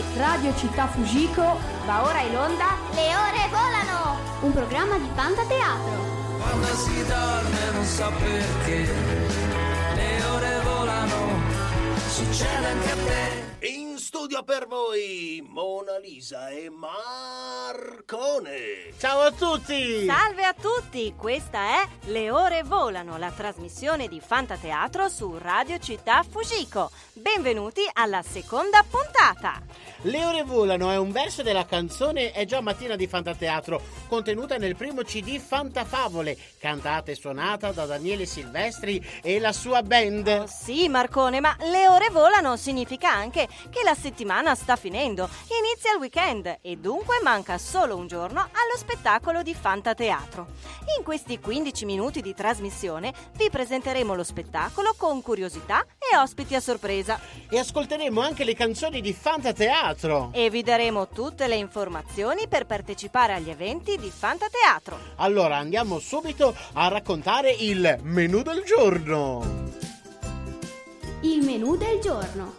di Radio Città Fujiko va ora in onda Le ore volano! Un programma di Fantateatro. Quando si dorme non so perché le ore volano, succede anche a te. In studio per voi Mona Lisa e Marcone. Ciao a tutti! Salve a tutti, questa è Le ore volano, la trasmissione di Fantateatro su Radio Città Fujiko. Benvenuti alla seconda puntata. Le ore volano è un verso della canzone È già mattina di Fantateatro, contenuta nel primo CD Fantafavole, cantata e suonata da Daniele Silvestri e la sua band. Sì, Marcone, ma le ore volano significa anche che la settimana sta finendo, inizia il weekend e dunque manca solo un giorno allo spettacolo di Fantateatro. In questi 15 minuti di trasmissione vi presenteremo lo spettacolo con curiosità e ospiti a sorpresa E ascolteremo anche le canzoni di Fantateatro. e vi daremo tutte le informazioni per partecipare agli eventi di Fantateatro. Allora andiamo subito a raccontare il menù del giorno. Il menù del giorno.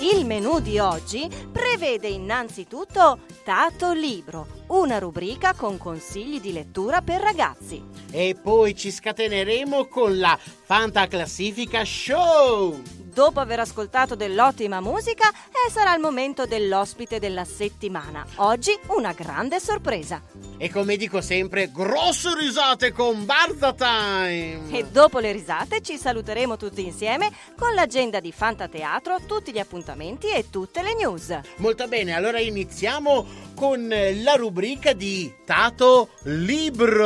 Il menù di oggi prevede innanzitutto Tato Libro, una rubrica con consigli di lettura per ragazzi. E poi ci scateneremo con la Fantaclassifica Show. Dopo aver ascoltato dell'ottima musica, eh, sarà il momento dell'ospite della settimana. Oggi una grande sorpresa. E come dico sempre, grosse risate con Barza Time. E dopo le risate ci saluteremo tutti insieme con l'agenda di Fantateatro, tutti gli appuntamenti e tutte le news. Molto bene, allora iniziamo con la rubrica di Tato Libro.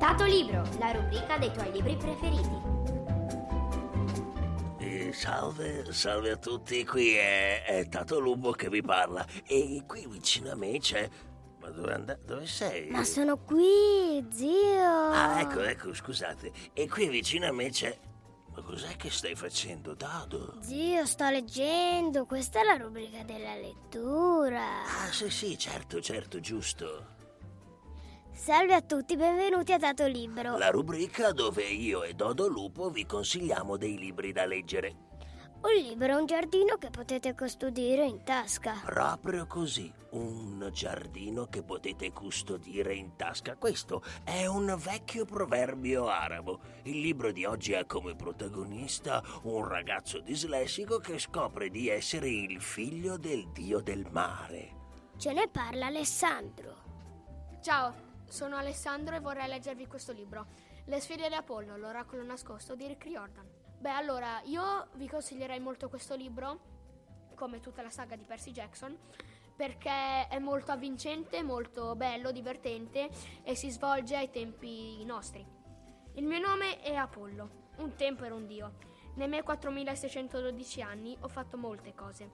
Tato Libro, la rubrica dei tuoi libri preferiti. Salve, salve a tutti, qui è, è Tato Lupo che vi parla e qui vicino a me c'è... Ma dove, and- dove sei? Ma sono qui, zio. Ah, ecco, ecco, scusate. E qui vicino a me c'è... Ma cos'è che stai facendo, Dado? Zio, sto leggendo. Questa è la rubrica della lettura. Ah, sì, sì, certo, certo, giusto. Salve a tutti, benvenuti a Tato Libro. La rubrica dove io e Dodo Lupo vi consigliamo dei libri da leggere. Un libro è un giardino che potete custodire in tasca. Proprio così, un giardino che potete custodire in tasca. Questo è un vecchio proverbio arabo. Il libro di oggi ha come protagonista un ragazzo dislessico che scopre di essere il figlio del dio del mare. Ce ne parla Alessandro. Ciao, sono Alessandro e vorrei leggervi questo libro. Le sfide di Apollo, l'oracolo nascosto di Rick Riordan. Beh, allora, io vi consiglierei molto questo libro, come tutta la saga di Percy Jackson, perché è molto avvincente, molto bello, divertente e si svolge ai tempi nostri. Il mio nome è Apollo, un tempo ero un dio. Nei miei 4612 anni ho fatto molte cose.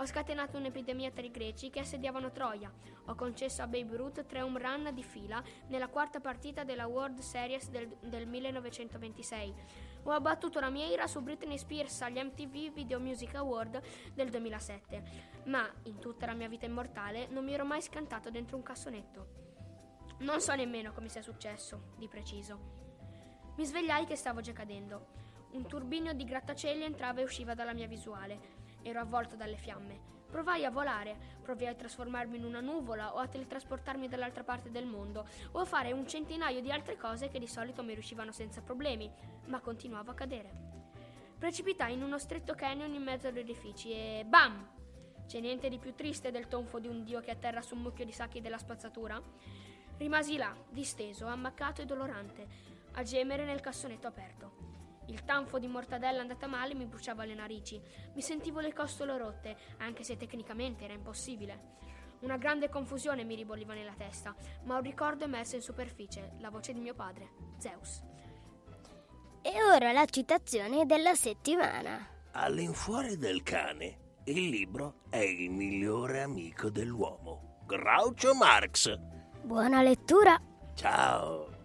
Ho scatenato un'epidemia tra i greci che assediavano Troia. Ho concesso a Babe Ruth tre home run di fila nella quarta partita della World Series del, del 1926. Ho abbattuto la mia ira su Britney Spears agli MTV Video Music Award del 2007. Ma in tutta la mia vita immortale non mi ero mai scantato dentro un cassonetto. Non so nemmeno come sia successo, di preciso. Mi svegliai che stavo già cadendo. Un turbinio di grattacieli entrava e usciva dalla mia visuale. Ero avvolto dalle fiamme. Provai a volare, provai a trasformarmi in una nuvola o a teletrasportarmi dall'altra parte del mondo o a fare un centinaio di altre cose che di solito mi riuscivano senza problemi, ma continuavo a cadere. Precipitai in uno stretto canyon in mezzo agli edifici e BAM! C'è niente di più triste del tonfo di un dio che atterra su un mucchio di sacchi della spazzatura? Rimasi là, disteso, ammaccato e dolorante, a gemere nel cassonetto aperto. Il tanfo di mortadella andata male mi bruciava le narici. Mi sentivo le costole rotte, anche se tecnicamente era impossibile. Una grande confusione mi ribolliva nella testa, ma un ricordo emerse in superficie, la voce di mio padre, Zeus. E ora la citazione della settimana. All'infuori del cane, il libro è il migliore amico dell'uomo. Groucho Marx. Buona lettura. Ciao.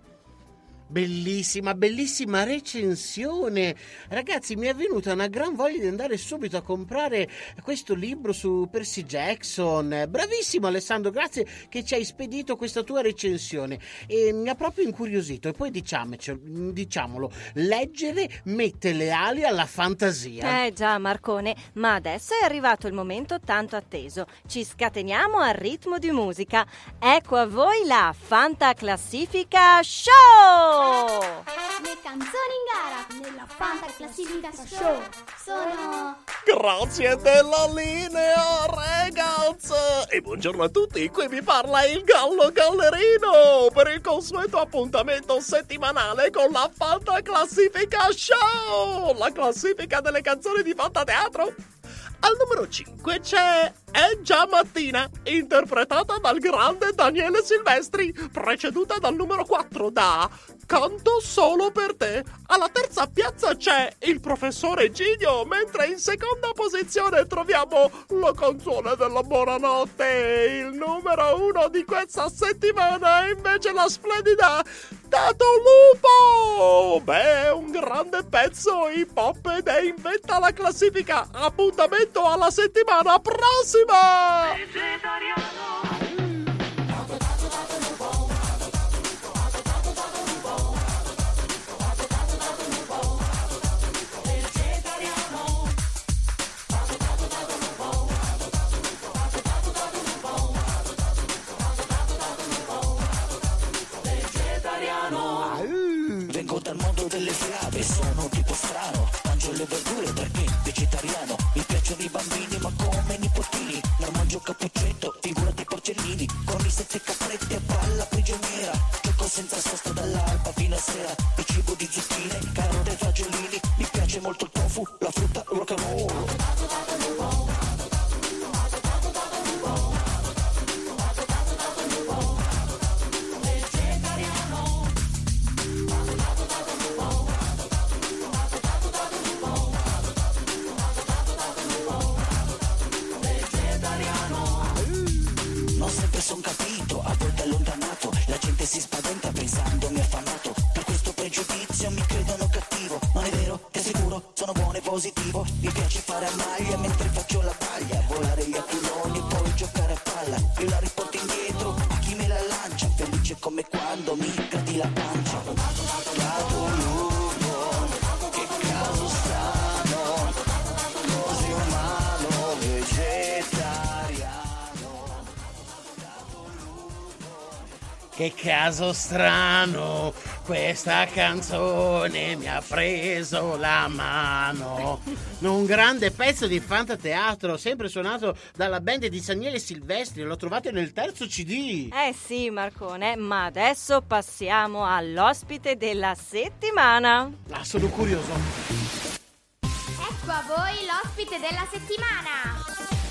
Bellissima, bellissima recensione. Ragazzi, mi è venuta una gran voglia di andare subito a comprare questo libro su Percy Jackson. Bravissimo Alessandro, grazie che ci hai spedito questa tua recensione. E mi ha proprio incuriosito. E poi diciamolo, leggere mette le ali alla fantasia. Eh già, Marcone, ma adesso è arrivato il momento tanto atteso. Ci scateniamo al ritmo di musica. Ecco a voi la Fanta Classifica Show! Le canzoni in gara nella Fanta Classifica Show sono... Grazie della linea, ragazzi! E buongiorno a tutti, qui vi parla il Gallo Gallerino per il consueto appuntamento settimanale con la Fanta Classifica Show! La classifica delle canzoni di Fanta Teatro al numero 5 c'è È già mattina, interpretata dal grande Daniele Silvestri, preceduta dal numero 4 da Canto solo per te. Alla terza piazza c'è il professore Gigno, mentre in seconda posizione troviamo la canzone della buonanotte. Il numero 1 di questa settimana è invece la splendida Tato Lupo! Beh, un grande pezzo hip hop ed è inventa la classifica. Appuntamento alla settimana prossima! Vegetariano. Dal mondo delle fiabe. Sono tipo strano, mangio le verdure perché vegetariano. Mi piacciono i bambini ma come nipotini? Non mangio cappuccetto, figurati porcellini. Con i sette capretti a palla prigioniera. Gioco senza sosta dall'alba fino a sera. Il cibo di zucchine, carote e fagiolini. Mi piace molto il tofu, la frutta, rock and spaventa pensando mi affamato, per questo pregiudizio mi credono cattivo, non è vero, ti assicuro, sono buono e positivo, mi piace fare a maglia Che caso strano, questa canzone mi ha preso la mano. Un grande pezzo di fantateatro, sempre suonato dalla band di Daniele Silvestri, lo trovate nel terzo CD. Eh sì, Marcone, ma adesso passiamo all'ospite della settimana. Ah, sono curioso. Ecco a voi l'ospite della settimana.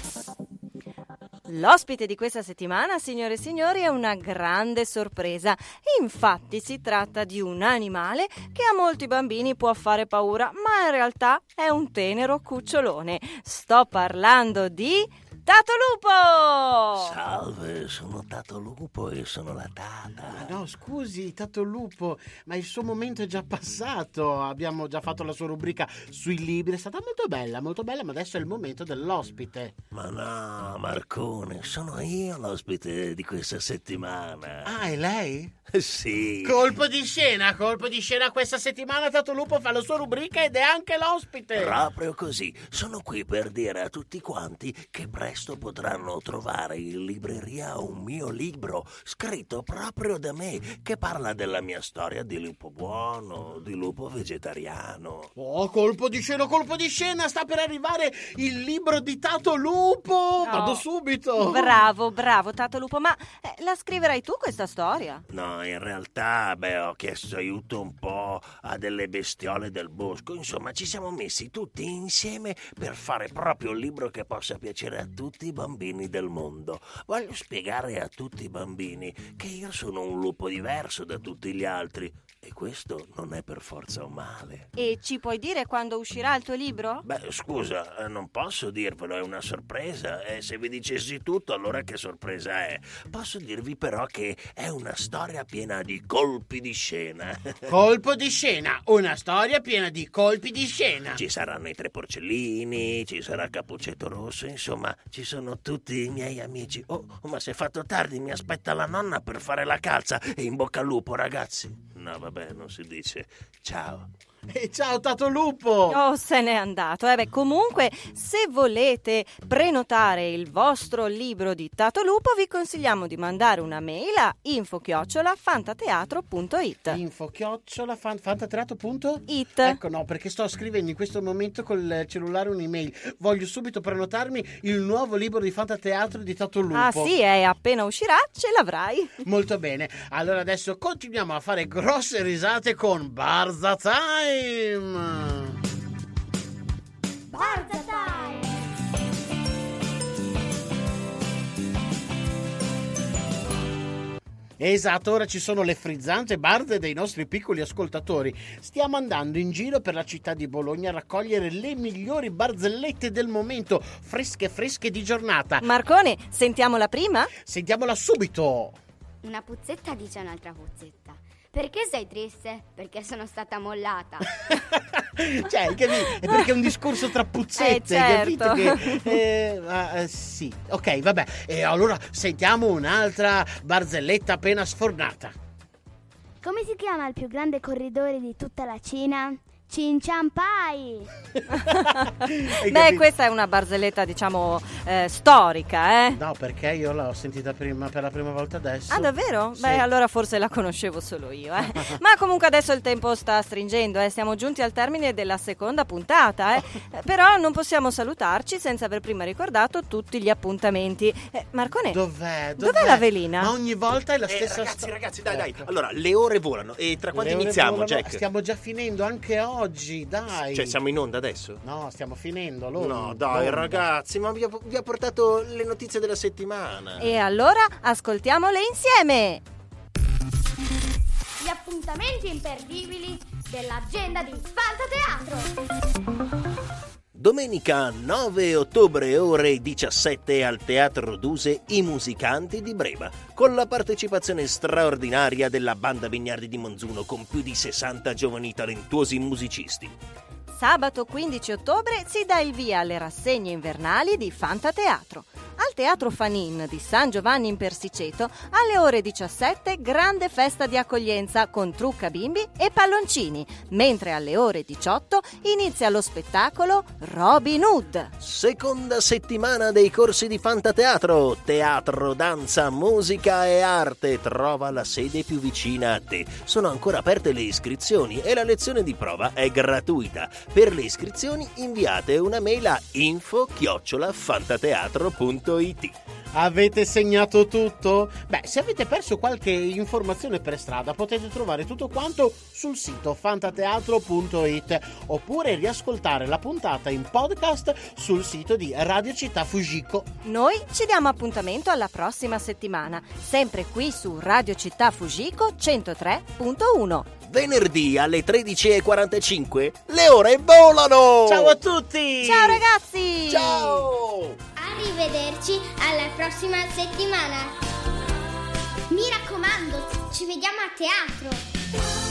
L'ospite di questa settimana, signore e signori, è una grande sorpresa. Infatti si tratta di un animale che a molti bambini può fare paura, ma in realtà è un tenero cucciolone. Sto parlando di Tato Lupo! Salve, sono Tato Lupo e sono la Tata. Ma no, scusi, Tato Lupo, ma il suo momento è già passato. Abbiamo già fatto la sua rubrica sui libri, è stata molto bella, molto bella, ma adesso è il momento dell'ospite. Ma no, Marcone, sono io l'ospite di questa settimana. Ah, è lei? Sì. Colpo di scena, colpo di scena questa settimana Tato Lupo fa la sua rubrica ed è anche l'ospite. Proprio così, sono qui per dire a tutti quanti che presto potranno trovare in libreria un mio libro scritto proprio da me che parla della mia storia di lupo buono, di lupo vegetariano. Oh, colpo di scena, colpo di scena, sta per arrivare il libro di Tato Lupo. Vado subito. Bravo, bravo Tato Lupo, ma eh, la scriverai tu questa storia? No, in realtà, beh, ho chiesto aiuto un po' a delle bestiole del bosco. Insomma, ci siamo messi tutti insieme per fare proprio un libro che possa piacere a tutti tutti i bambini del mondo. Voglio spiegare a tutti i bambini che io sono un lupo diverso da tutti gli altri. E questo non è per forza un male. E ci puoi dire quando uscirà il tuo libro? Beh, scusa, eh, non posso dirvelo, è una sorpresa. E se vi dicessi tutto, allora che sorpresa è? Posso dirvi però che è una storia piena di colpi di scena. Colpo di scena, una storia piena di colpi di scena. Ci saranno i tre porcellini, ci sarà Cappuccetto Rosso, insomma, ci sono tutti i miei amici. Oh, ma se è fatto tardi, mi aspetta la nonna per fare la calza. E in bocca al lupo, ragazzi. No, vabbè, non si dice. Ciao. E ciao Tato Lupo! Oh, se n'è andato. Eh beh, comunque, se volete prenotare il vostro libro di Tato Lupo, vi consigliamo di mandare una mail a info-fantateatro.it. Info chiocciola fan- fantateatro.it It. Ecco no, perché sto scrivendo in questo momento col cellulare un'email. Voglio subito prenotarmi il nuovo libro di fantateatro di Tato Lupo. Ah sì, e appena uscirà ce l'avrai. Molto bene. Allora adesso continuiamo a fare grosse risate con Barza Time. Barza Time! Esatto, ora ci sono le frizzanti barze dei nostri piccoli ascoltatori. Stiamo andando in giro per la città di Bologna a raccogliere le migliori barzellette del momento, fresche fresche di giornata. Marcone, sentiamola prima? Sentiamola subito. Una puzzetta dice un'altra puzzetta. Perché sei triste? Perché sono stata mollata. cioè, capi- È perché è un discorso tra puzzette, Eh, hai capito? certo. Che, eh, ma, eh, sì, ok, vabbè. E allora sentiamo un'altra barzelletta appena sfornata. Come si chiama il più grande corridore di tutta la Cina? Cinciampai! Beh, questa è una barzelletta, diciamo, eh, storica, eh? No, perché io l'ho sentita prima, per la prima volta adesso. Ah, davvero? Sì. Beh, allora forse la conoscevo solo io, eh. Ma comunque adesso il tempo sta stringendo, eh. Siamo giunti al termine della seconda puntata, eh. Eh, Però non possiamo salutarci senza aver prima ricordato tutti gli appuntamenti. Eh, Marcone, Dov'è? Dov'è la velina? Ma ogni volta è la Eh, stessa ragazzi, storia. ragazzi, dai, dai. Ecco. Allora, le ore volano. E tra quanto iniziamo, volano, Jack? Stiamo già finendo anche oggi, dai. Cioè, siamo in onda adesso? No, stiamo finendo. l'onda, No, dai, l'onda. ragazzi, ma vi ha, vi ha portato le notizie della settimana. e allora ascoltiamole insieme. Gli appuntamenti imperdibili dell'agenda di Fantateatro! Domenica 9 ottobre, ore 17, al Teatro Duse, I Musicanti di Brema, con la partecipazione straordinaria della Banda Vignardi di Monzuno, con più di 60 giovani talentuosi musicisti. Sabato 15 ottobre si dà il via alle rassegne invernali di Fantateatro. Al Teatro Fanin di San Giovanni in Persiceto, alle ore 17, grande festa di accoglienza con trucca bimbi e palloncini, mentre alle ore 18 inizia lo spettacolo Robin Hood. Seconda settimana dei corsi di Fantateatro. Teatro, danza, musica e arte. Trova la sede più vicina a te. Sono ancora aperte le iscrizioni e la lezione di prova è gratuita. Per le iscrizioni inviate una mail a info-fantateatro.it Avete segnato tutto? Beh, se avete perso qualche informazione per strada, potete trovare tutto quanto sul sito fantateatro.it oppure riascoltare la puntata in podcast sul sito di Radio Città Fujiko. Noi ci diamo appuntamento alla prossima settimana, sempre qui su Radio Città Fujiko 103.1. Venerdì alle 13.45 le ore volano! Ciao a tutti! Ciao ragazzi! Ciao! Arrivederci alla prossima settimana. Mi raccomando, ci vediamo a teatro!